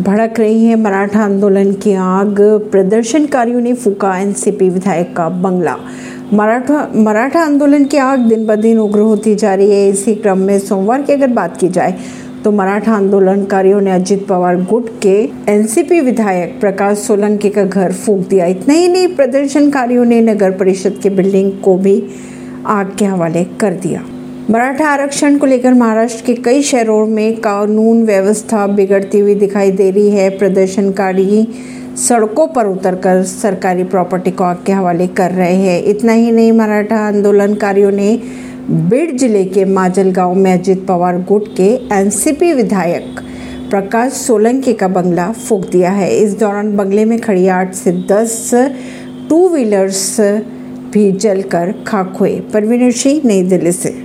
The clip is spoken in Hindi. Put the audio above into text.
भड़क रही है मराठा आंदोलन की आग। प्रदर्शनकारियों ने फूका एनसीपी विधायक का बंगला। मराठा मराठा आंदोलन की आग दिन ब दिन उग्र होती जा रही है। इसी क्रम में सोमवार की अगर बात की जाए तो मराठा आंदोलनकारियों ने अजित पवार गुट के एनसीपी विधायक प्रकाश सोलंकी का घर फूक दिया। इतना ही नहीं, प्रदर्शनकारियों ने नगर परिषद की बिल्डिंग को भी आग के हवाले कर दिया। मराठा आरक्षण को लेकर महाराष्ट्र के कई शहरों में कानून व्यवस्था बिगड़ती हुई दिखाई दे रही है। प्रदर्शनकारी सड़कों पर उतरकर सरकारी प्रॉपर्टी को आग के हवाले कर रहे हैं। इतना ही नहीं, मराठा आंदोलनकारियों ने बीड़ ज़िले के माजल गाँव में अजित पवार गुट के एनसीपी विधायक प्रकाश सोलंकी का बंगला फूक दिया है। इस दौरान बंगले में खड़ी आठ से दस टू व्हीलर्स भी जलकर खाक हुए। परवीन सिंह नई दिल्ली से।